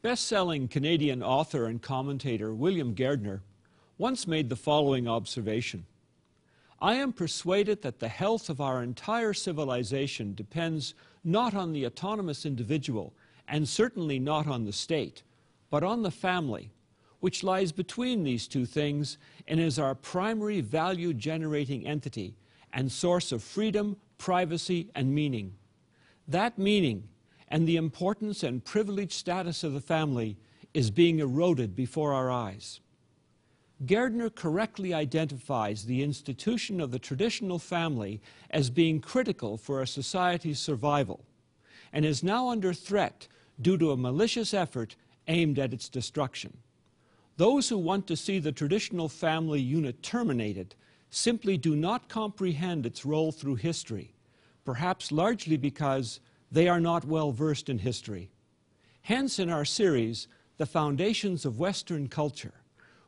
Best-selling Canadian author and commentator William Gairdner once made the following observation. I am persuaded that the health of our entire civilization depends not on the autonomous individual, and certainly not on the state, but on the family, which lies between these two things and is our primary value-generating entity and source of freedom, privacy, and meaning. That meaning and the importance and privileged status of the family is being eroded before our eyes. Gairdner correctly identifies the institution of the traditional family as being critical for a society's survival and is now under threat due to a malicious effort aimed at its destruction. Those who want to see the traditional family unit terminated simply do not comprehend its role through history, perhaps largely because they are not well versed in history. Hence, in our series, The Foundations of Western Culture,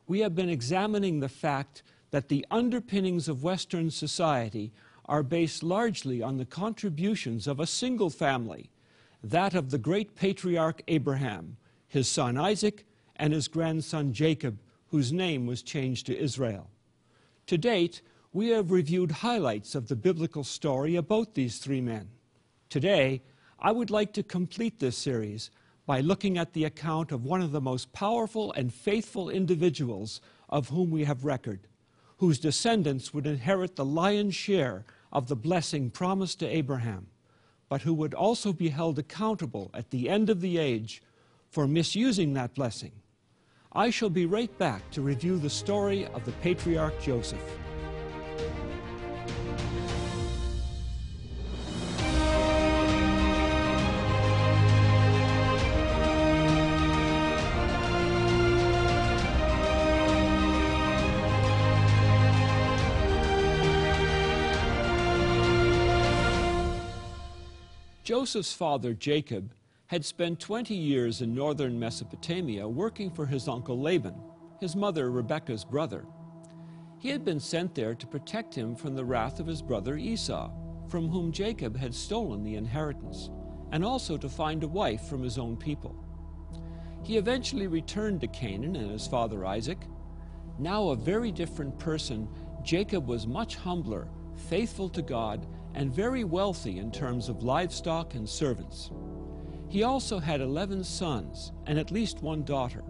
we have been examining the fact that the underpinnings of Western society are based largely on the contributions of a single family, that of the great patriarch Abraham, his son Isaac, and his grandson Jacob, whose name was changed to Israel. To date, we have reviewed highlights of the biblical story about these three men. Today, I would like to complete this series by looking at the account of one of the most powerful and faithful individuals of whom we have record, whose descendants would inherit the lion's share of the blessing promised to Abraham, but who would also be held accountable at the end of the age for misusing that blessing. I shall be right back to review the story of the patriarch Joseph. Joseph's father, Jacob, had spent 20 years in northern Mesopotamia working for his uncle Laban, his mother Rebekah's brother. He had been sent there to protect him from the wrath of his brother Esau, from whom Jacob had stolen the inheritance, and also to find a wife from his own people. He eventually returned to Canaan and his father Isaac. Now a very different person, Jacob was much humbler, faithful to God, and very wealthy in terms of livestock and servants. He also had 11 sons and at least one daughter.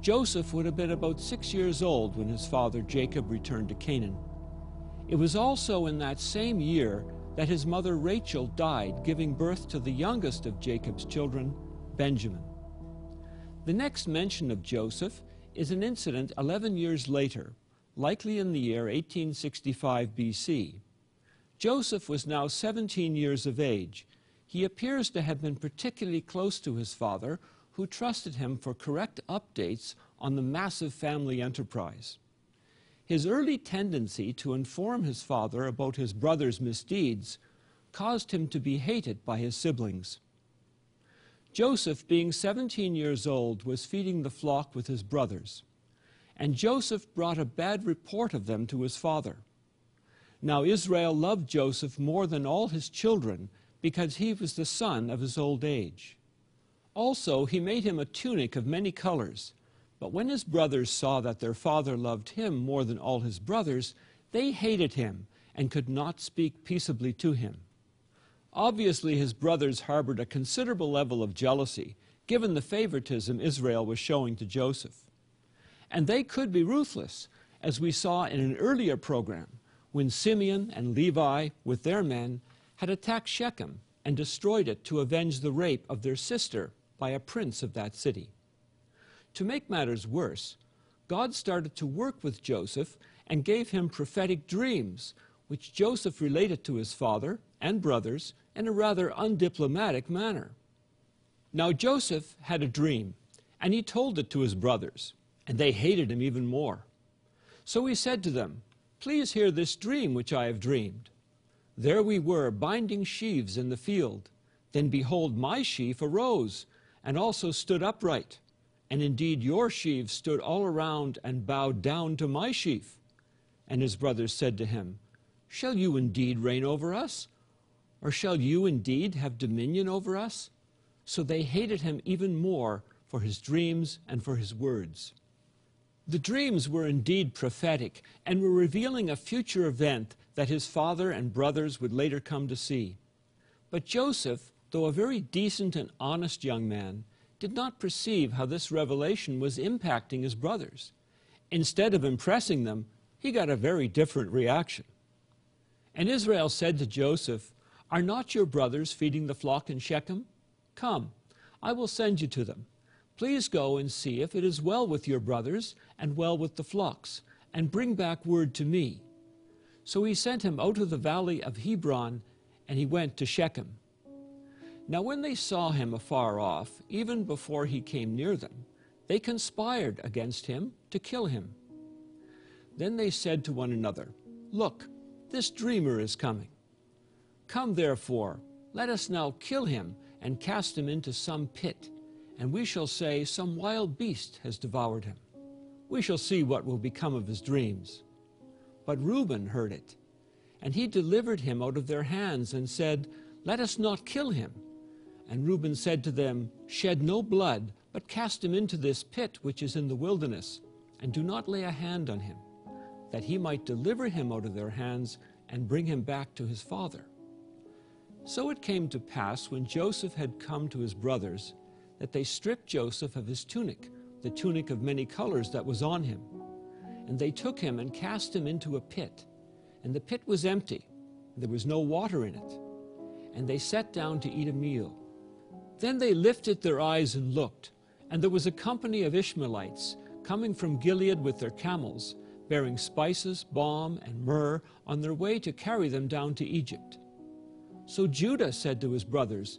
Joseph would have been about six years old when his father Jacob returned to Canaan. It was also in that same year that his mother Rachel died, giving birth to the youngest of Jacob's children, Benjamin. The next mention of Joseph is an incident 11 years later, likely in the year 1865 BC. Joseph was now 17 years of age. He appears to have been particularly close to his father, who trusted him for correct updates on the massive family enterprise. His early tendency to inform his father about his brother's misdeeds caused him to be hated by his siblings. Joseph, being 17 years old, was feeding the flock with his brothers, and Joseph brought a bad report of them to his father. Now Israel loved Joseph more than all his children because he was the son of his old age. Also, he made him a tunic of many colors. But when his brothers saw that their father loved him more than all his brothers, they hated him and could not speak peaceably to him. Obviously, his brothers harbored a considerable level of jealousy, given the favoritism Israel was showing to Joseph. And they could be ruthless, as we saw in an earlier program when Simeon and Levi, with their men, had attacked Shechem and destroyed it to avenge the rape of their sister by a prince of that city. To make matters worse, God started to work with Joseph and gave him prophetic dreams, which Joseph related to his father and brothers in a rather undiplomatic manner. Now Joseph had a dream, and he told it to his brothers, and they hated him even more. So he said to them, Please hear this dream which I have dreamed. There we were, binding sheaves in the field. Then behold, my sheaf arose, and also stood upright. And indeed your sheaves stood all around and bowed down to my sheaf. And his brothers said to him, Shall you indeed reign over us? Or shall you indeed have dominion over us? so they hated him even more for his dreams and for his words. The dreams were indeed prophetic and were revealing a future event that his father and brothers would later come to see. But Joseph, though a very decent and honest young man, did not perceive how this revelation was impacting his brothers. Instead of impressing them, he got a very different reaction. And Israel said to Joseph, Are not your brothers feeding the flock in Shechem? Come, I will send you to them. Please go and see if it is well with your brothers and well with the flocks, and bring back word to me. So he sent him out of the valley of Hebron, and he went to Shechem. Now when they saw him afar off, even before he came near them, they conspired against him to kill him. Then they said to one another, Look, this dreamer is coming. Come therefore, let us now kill him and cast him into some pit and we shall say, Some wild beast has devoured him. We shall see what will become of his dreams. But Reuben heard it, and he delivered him out of their hands, and said, Let us not kill him. And Reuben said to them, Shed no blood, but cast him into this pit which is in the wilderness, and do not lay a hand on him, that he might deliver him out of their hands and bring him back to his father. So it came to pass when Joseph had come to his brothers, that they stripped Joseph of his tunic, the tunic of many colors that was on him. And they took him and cast him into a pit. And the pit was empty, there was no water in it. And they sat down to eat a meal. Then they lifted their eyes and looked, and there was a company of Ishmaelites coming from Gilead with their camels, bearing spices, balm, and myrrh on their way to carry them down to Egypt. So Judah said to his brothers,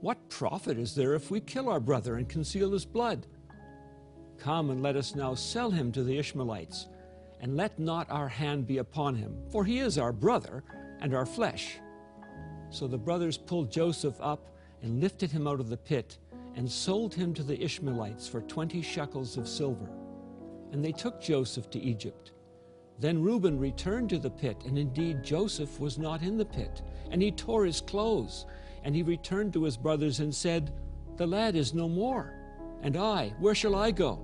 what profit is there if we kill our brother and conceal his blood? Come and let us now sell him to the Ishmaelites, and let not our hand be upon him, for he is our brother and our flesh. So the brothers pulled Joseph up and lifted him out of the pit, and sold him to the Ishmaelites for twenty shekels of silver. And they took Joseph to Egypt. Then Reuben returned to the pit, and indeed Joseph was not in the pit, and he tore his clothes and he returned to his brothers and said, The lad is no more. And I, where shall I go?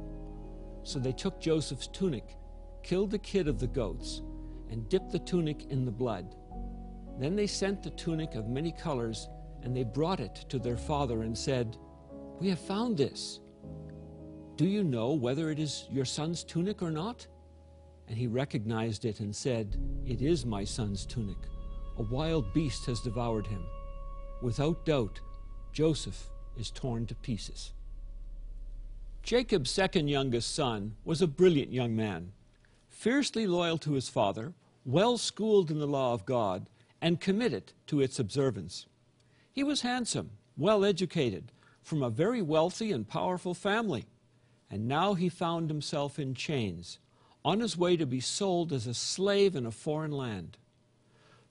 So they took Joseph's tunic, killed the kid of the goats, and dipped the tunic in the blood. Then they sent the tunic of many colors, and they brought it to their father and said, We have found this. Do you know whether it is your son's tunic or not? And he recognized it and said, It is my son's tunic. A wild beast has devoured him. Without doubt, Joseph is torn to pieces. Jacob's second youngest son was a brilliant young man, fiercely loyal to his father, well schooled in the law of God, and committed to its observance. He was handsome, well educated, from a very wealthy and powerful family, and now he found himself in chains, on his way to be sold as a slave in a foreign land.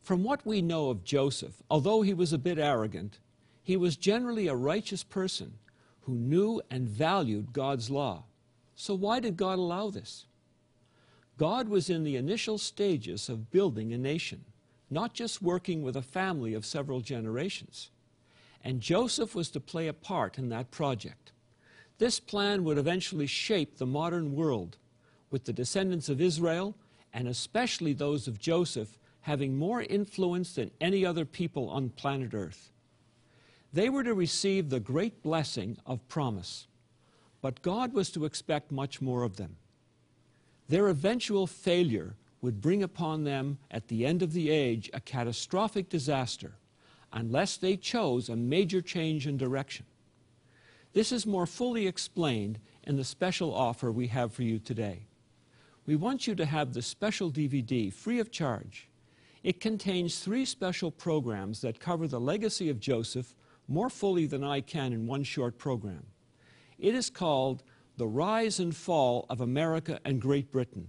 From what we know of Joseph, although he was a bit arrogant, he was generally a righteous person who knew and valued God's law. So why did God allow this? God was in the initial stages of building a nation, not just working with a family of several generations. And Joseph was to play a part in that project. This plan would eventually shape the modern world, with the descendants of Israel, and especially those of Joseph, having more influence than any other people on planet Earth. They were to receive the great blessing of promise, but God was to expect much more of them. Their eventual failure would bring upon them at the end of the age a catastrophic disaster unless they chose a major change in direction. This is more fully explained in the special offer we have for you today. We want you to have the special DVD free of charge it contains three special programs that cover the legacy of Joseph more fully than I can in one short program. It is called The Rise and Fall of America and Great Britain.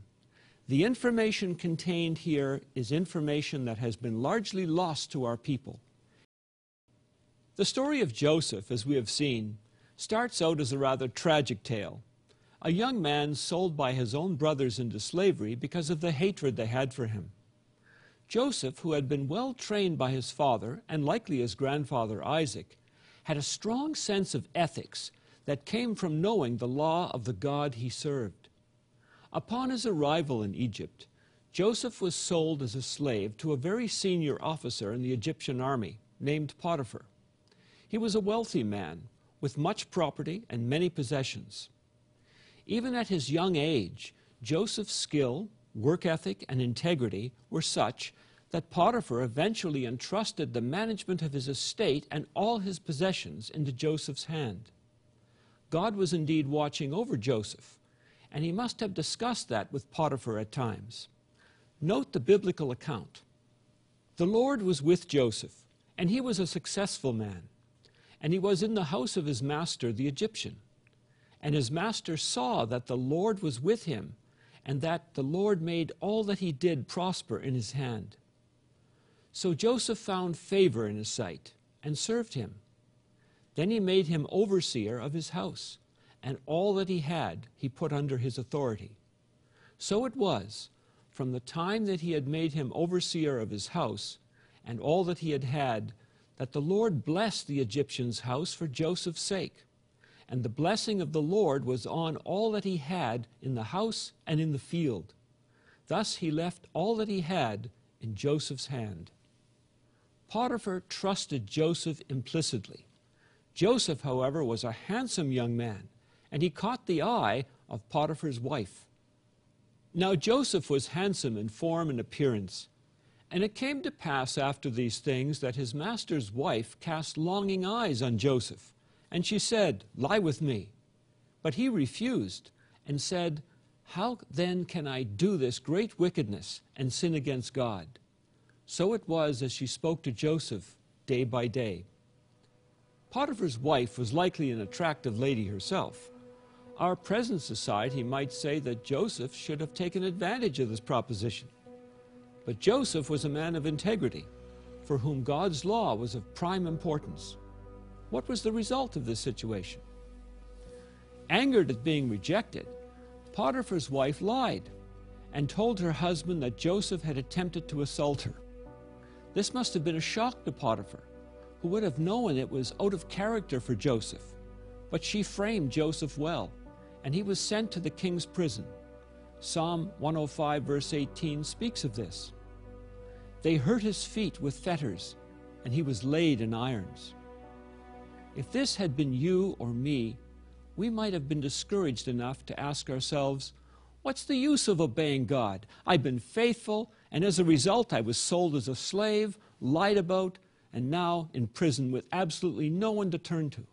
The information contained here is information that has been largely lost to our people. The story of Joseph, as we have seen, starts out as a rather tragic tale. A young man sold by his own brothers into slavery because of the hatred they had for him. Joseph, who had been well trained by his father and likely his grandfather Isaac, had a strong sense of ethics that came from knowing the law of the God he served. Upon his arrival in Egypt, Joseph was sold as a slave to a very senior officer in the Egyptian army named Potiphar. He was a wealthy man with much property and many possessions. Even at his young age, Joseph's skill, work ethic, and integrity were such that Potiphar eventually entrusted the management of his estate and all his possessions into Joseph's hand. God was indeed watching over Joseph, and he must have discussed that with Potiphar at times. Note the biblical account. The Lord was with Joseph, and he was a successful man, and he was in the house of his master, the Egyptian. And his master saw that the Lord was with him, and that the Lord made all that he did prosper in his hand. So Joseph found favor in his sight and served him. Then he made him overseer of his house, and all that he had he put under his authority. So it was, from the time that he had made him overseer of his house, and all that he had had, that the Lord blessed the Egyptian's house for Joseph's sake. And the blessing of the Lord was on all that he had in the house and in the field. Thus he left all that he had in Joseph's hand. Potiphar trusted Joseph implicitly. Joseph, however, was a handsome young man, and he caught the eye of Potiphar's wife. Now Joseph was handsome in form and appearance, and it came to pass after these things that his master's wife cast longing eyes on Joseph, and she said, Lie with me. But he refused, and said, How then can I do this great wickedness and sin against God? So it was as she spoke to Joseph day by day. Potiphar's wife was likely an attractive lady herself. Our present society might say that Joseph should have taken advantage of this proposition. But Joseph was a man of integrity, for whom God's law was of prime importance. What was the result of this situation? Angered at being rejected, Potiphar's wife lied and told her husband that Joseph had attempted to assault her. This must have been a shock to Potiphar, who would have known it was out of character for Joseph. But she framed Joseph well, and he was sent to the king's prison. Psalm 105, verse 18, speaks of this. They hurt his feet with fetters, and he was laid in irons. If this had been you or me, we might have been discouraged enough to ask ourselves, What's the use of obeying God? I've been faithful, and as a result, I was sold as a slave, lied about, and now in prison with absolutely no one to turn to.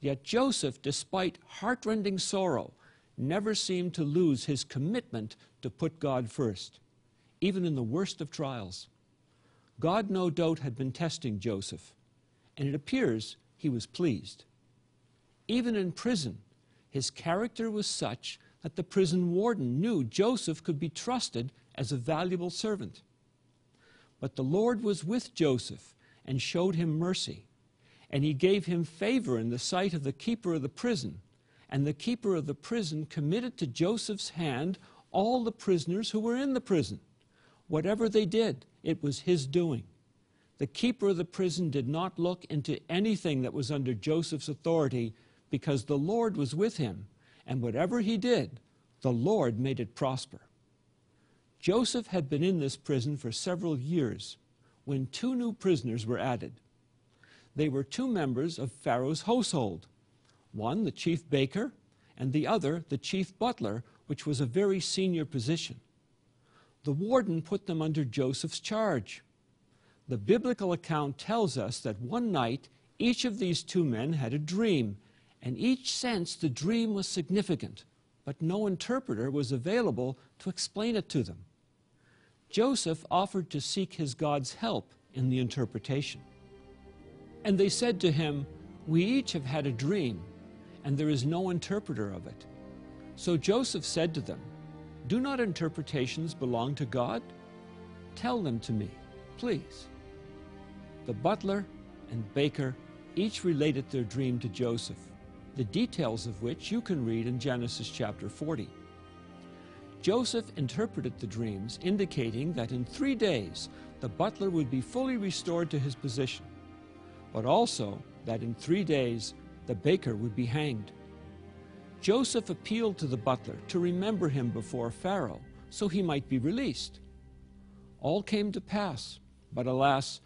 Yet Joseph, despite heartrending sorrow, never seemed to lose his commitment to put God first, even in the worst of trials. God, no doubt, had been testing Joseph, and it appears he was pleased. Even in prison, his character was such that the prison warden knew Joseph could be trusted as a valuable servant. But the Lord was with Joseph and showed him mercy, and he gave him favor in the sight of the keeper of the prison. And the keeper of the prison committed to Joseph's hand all the prisoners who were in the prison. Whatever they did, it was his doing. The keeper of the prison did not look into anything that was under Joseph's authority because the Lord was with him and whatever he did, the Lord made it prosper. Joseph had been in this prison for several years when two new prisoners were added. They were two members of Pharaoh's household one, the chief baker, and the other, the chief butler, which was a very senior position. The warden put them under Joseph's charge. The biblical account tells us that one night each of these two men had a dream and each sensed the dream was significant, but no interpreter was available to explain it to them. Joseph offered to seek his God's help in the interpretation. And they said to him, We each have had a dream, and there is no interpreter of it. So Joseph said to them, Do not interpretations belong to God? Tell them to me, please. The butler and baker each related their dream to Joseph the details of which you can read in Genesis chapter 40. Joseph interpreted the dreams, indicating that in three days the butler would be fully restored to his position, but also that in three days the baker would be hanged. Joseph appealed to the butler to remember him before Pharaoh so he might be released. All came to pass, but alas,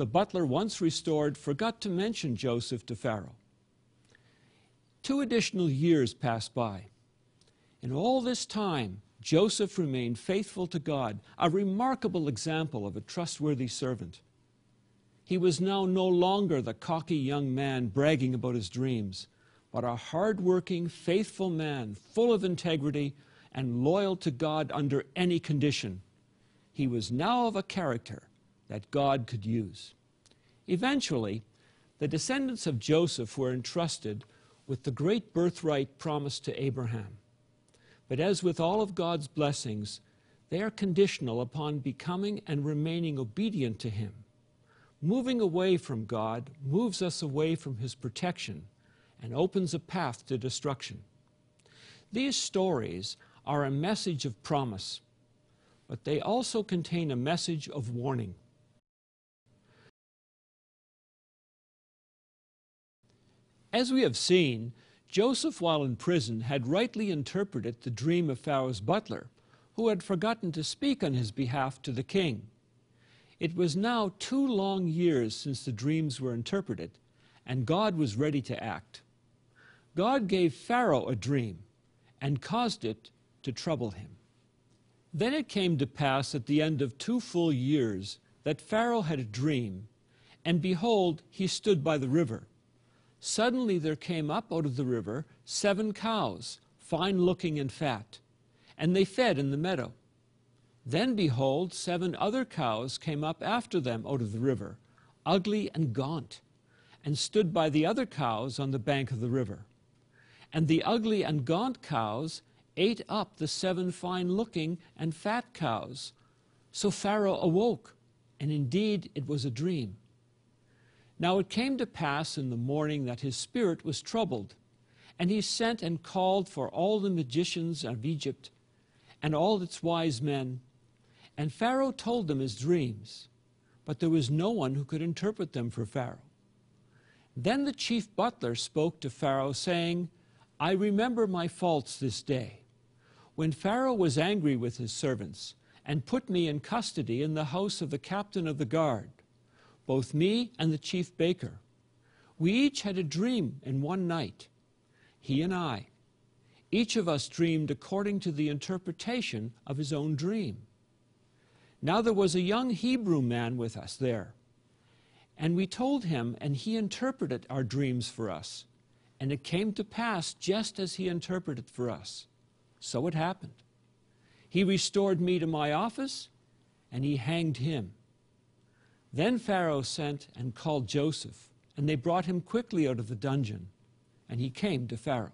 the butler, once restored, forgot to mention Joseph to Pharaoh. Two additional years passed by. In all this time, Joseph remained faithful to God, a remarkable example of a trustworthy servant. He was now no longer the cocky young man bragging about his dreams, but a hard-working, faithful man, full of integrity and loyal to God under any condition. He was now of a character that God could use. Eventually, the descendants of Joseph were entrusted with the great birthright promised to Abraham. But as with all of God's blessings, they are conditional upon becoming and remaining obedient to Him. Moving away from God moves us away from His protection and opens a path to destruction. These stories are a message of promise, but they also contain a message of warning. As we have seen, Joseph, while in prison, had rightly interpreted the dream of Pharaoh's butler, who had forgotten to speak on his behalf to the king. It was now two long years since the dreams were interpreted, and God was ready to act. God gave Pharaoh a dream and caused it to trouble him. Then it came to pass at the end of two full years that Pharaoh had a dream, and behold, he stood by the river. Suddenly there came up out of the river seven cows, fine looking and fat, and they fed in the meadow. Then behold, seven other cows came up after them out of the river, ugly and gaunt, and stood by the other cows on the bank of the river. And the ugly and gaunt cows ate up the seven fine looking and fat cows. So Pharaoh awoke, and indeed it was a dream. Now it came to pass in the morning that his spirit was troubled, and he sent and called for all the magicians of Egypt and all its wise men. And Pharaoh told them his dreams, but there was no one who could interpret them for Pharaoh. Then the chief butler spoke to Pharaoh, saying, I remember my faults this day. When Pharaoh was angry with his servants and put me in custody in the house of the captain of the guard, both me and the chief baker. We each had a dream in one night, he and I. Each of us dreamed according to the interpretation of his own dream. Now there was a young Hebrew man with us there, and we told him, and he interpreted our dreams for us. And it came to pass just as he interpreted for us. So it happened. He restored me to my office, and he hanged him. Then Pharaoh sent and called Joseph, and they brought him quickly out of the dungeon, and he came to Pharaoh.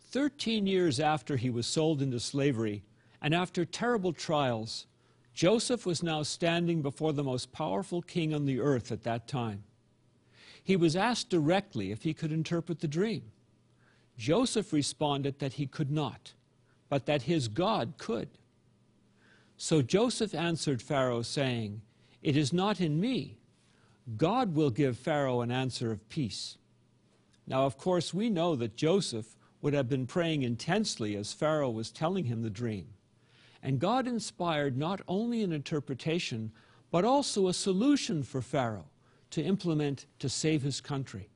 Thirteen years after he was sold into slavery, and after terrible trials, Joseph was now standing before the most powerful king on the earth at that time. He was asked directly if he could interpret the dream. Joseph responded that he could not, but that his God could. So Joseph answered Pharaoh, saying, it is not in me. God will give Pharaoh an answer of peace. Now, of course, we know that Joseph would have been praying intensely as Pharaoh was telling him the dream. And God inspired not only an interpretation, but also a solution for Pharaoh to implement to save his country.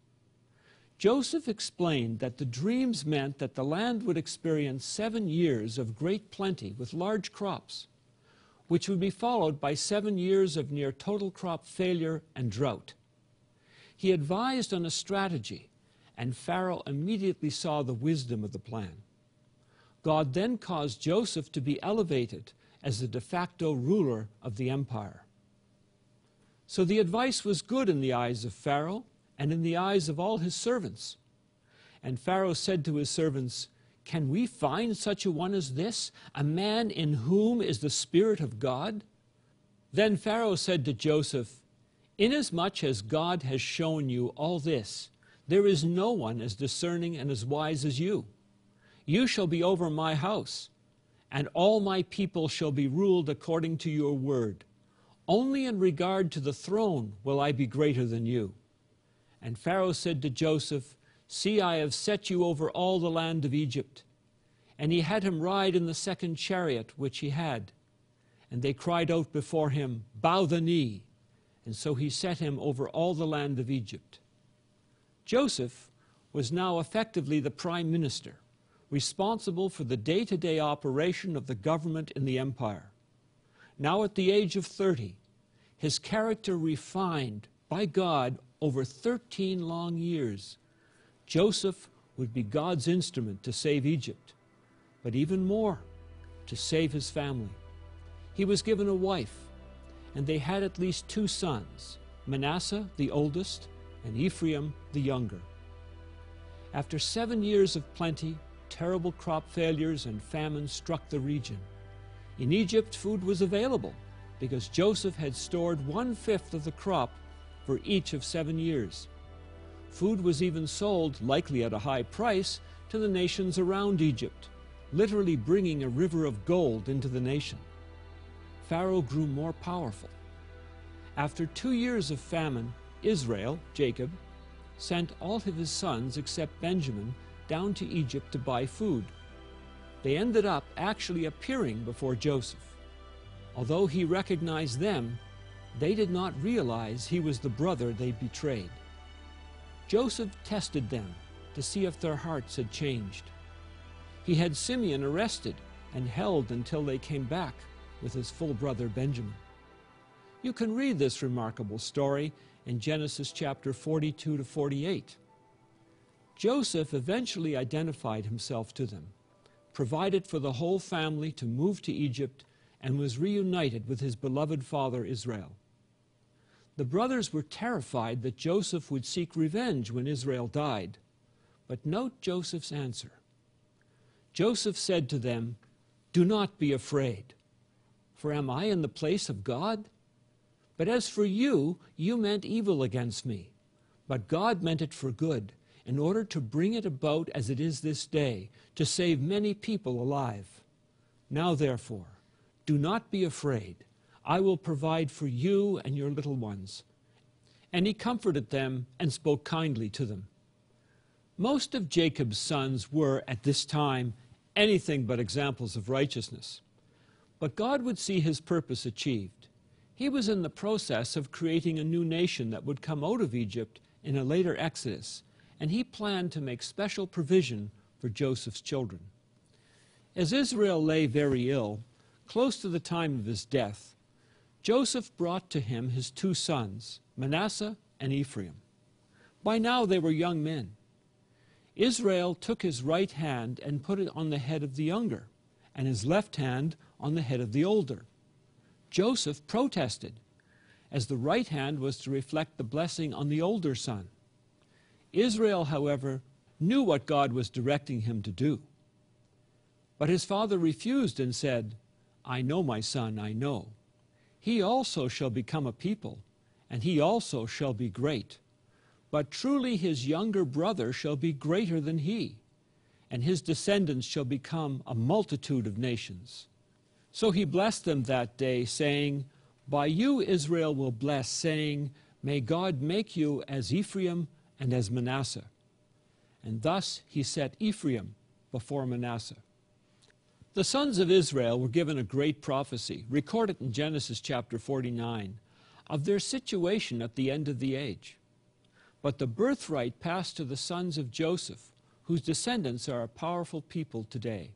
Joseph explained that the dreams meant that the land would experience seven years of great plenty with large crops which would be followed by seven years of near total crop failure and drought. He advised on a strategy, and Pharaoh immediately saw the wisdom of the plan. God then caused Joseph to be elevated as the de facto ruler of the empire. So the advice was good in the eyes of Pharaoh and in the eyes of all his servants. And Pharaoh said to his servants, can we find such a one as this, a man in whom is the Spirit of God? Then Pharaoh said to Joseph, Inasmuch as God has shown you all this, there is no one as discerning and as wise as you. You shall be over my house, and all my people shall be ruled according to your word. Only in regard to the throne will I be greater than you. And Pharaoh said to Joseph, See, I have set you over all the land of Egypt. And he had him ride in the second chariot which he had. And they cried out before him, Bow the knee. And so he set him over all the land of Egypt. Joseph was now effectively the prime minister, responsible for the day to day operation of the government in the empire. Now, at the age of 30, his character refined by God over 13 long years, Joseph would be God's instrument to save Egypt, but even more, to save his family. He was given a wife, and they had at least two sons Manasseh, the oldest, and Ephraim, the younger. After seven years of plenty, terrible crop failures and famine struck the region. In Egypt, food was available because Joseph had stored one fifth of the crop for each of seven years. Food was even sold, likely at a high price, to the nations around Egypt, literally bringing a river of gold into the nation. Pharaoh grew more powerful. After two years of famine, Israel, Jacob, sent all of his sons except Benjamin down to Egypt to buy food. They ended up actually appearing before Joseph. Although he recognized them, they did not realize he was the brother they betrayed. Joseph tested them to see if their hearts had changed. He had Simeon arrested and held until they came back with his full brother Benjamin. You can read this remarkable story in Genesis chapter 42 to 48. Joseph eventually identified himself to them, provided for the whole family to move to Egypt, and was reunited with his beloved father Israel. The brothers were terrified that Joseph would seek revenge when Israel died. But note Joseph's answer. Joseph said to them, Do not be afraid, for am I in the place of God? But as for you, you meant evil against me. But God meant it for good, in order to bring it about as it is this day, to save many people alive. Now, therefore, do not be afraid. I will provide for you and your little ones. And he comforted them and spoke kindly to them. Most of Jacob's sons were, at this time, anything but examples of righteousness. But God would see his purpose achieved. He was in the process of creating a new nation that would come out of Egypt in a later Exodus, and he planned to make special provision for Joseph's children. As Israel lay very ill, close to the time of his death, Joseph brought to him his two sons, Manasseh and Ephraim. By now they were young men. Israel took his right hand and put it on the head of the younger, and his left hand on the head of the older. Joseph protested, as the right hand was to reflect the blessing on the older son. Israel, however, knew what God was directing him to do. But his father refused and said, I know, my son, I know. He also shall become a people, and he also shall be great. But truly his younger brother shall be greater than he, and his descendants shall become a multitude of nations. So he blessed them that day, saying, By you Israel will bless, saying, May God make you as Ephraim and as Manasseh. And thus he set Ephraim before Manasseh. The sons of Israel were given a great prophecy, recorded in Genesis chapter 49, of their situation at the end of the age. But the birthright passed to the sons of Joseph, whose descendants are a powerful people today.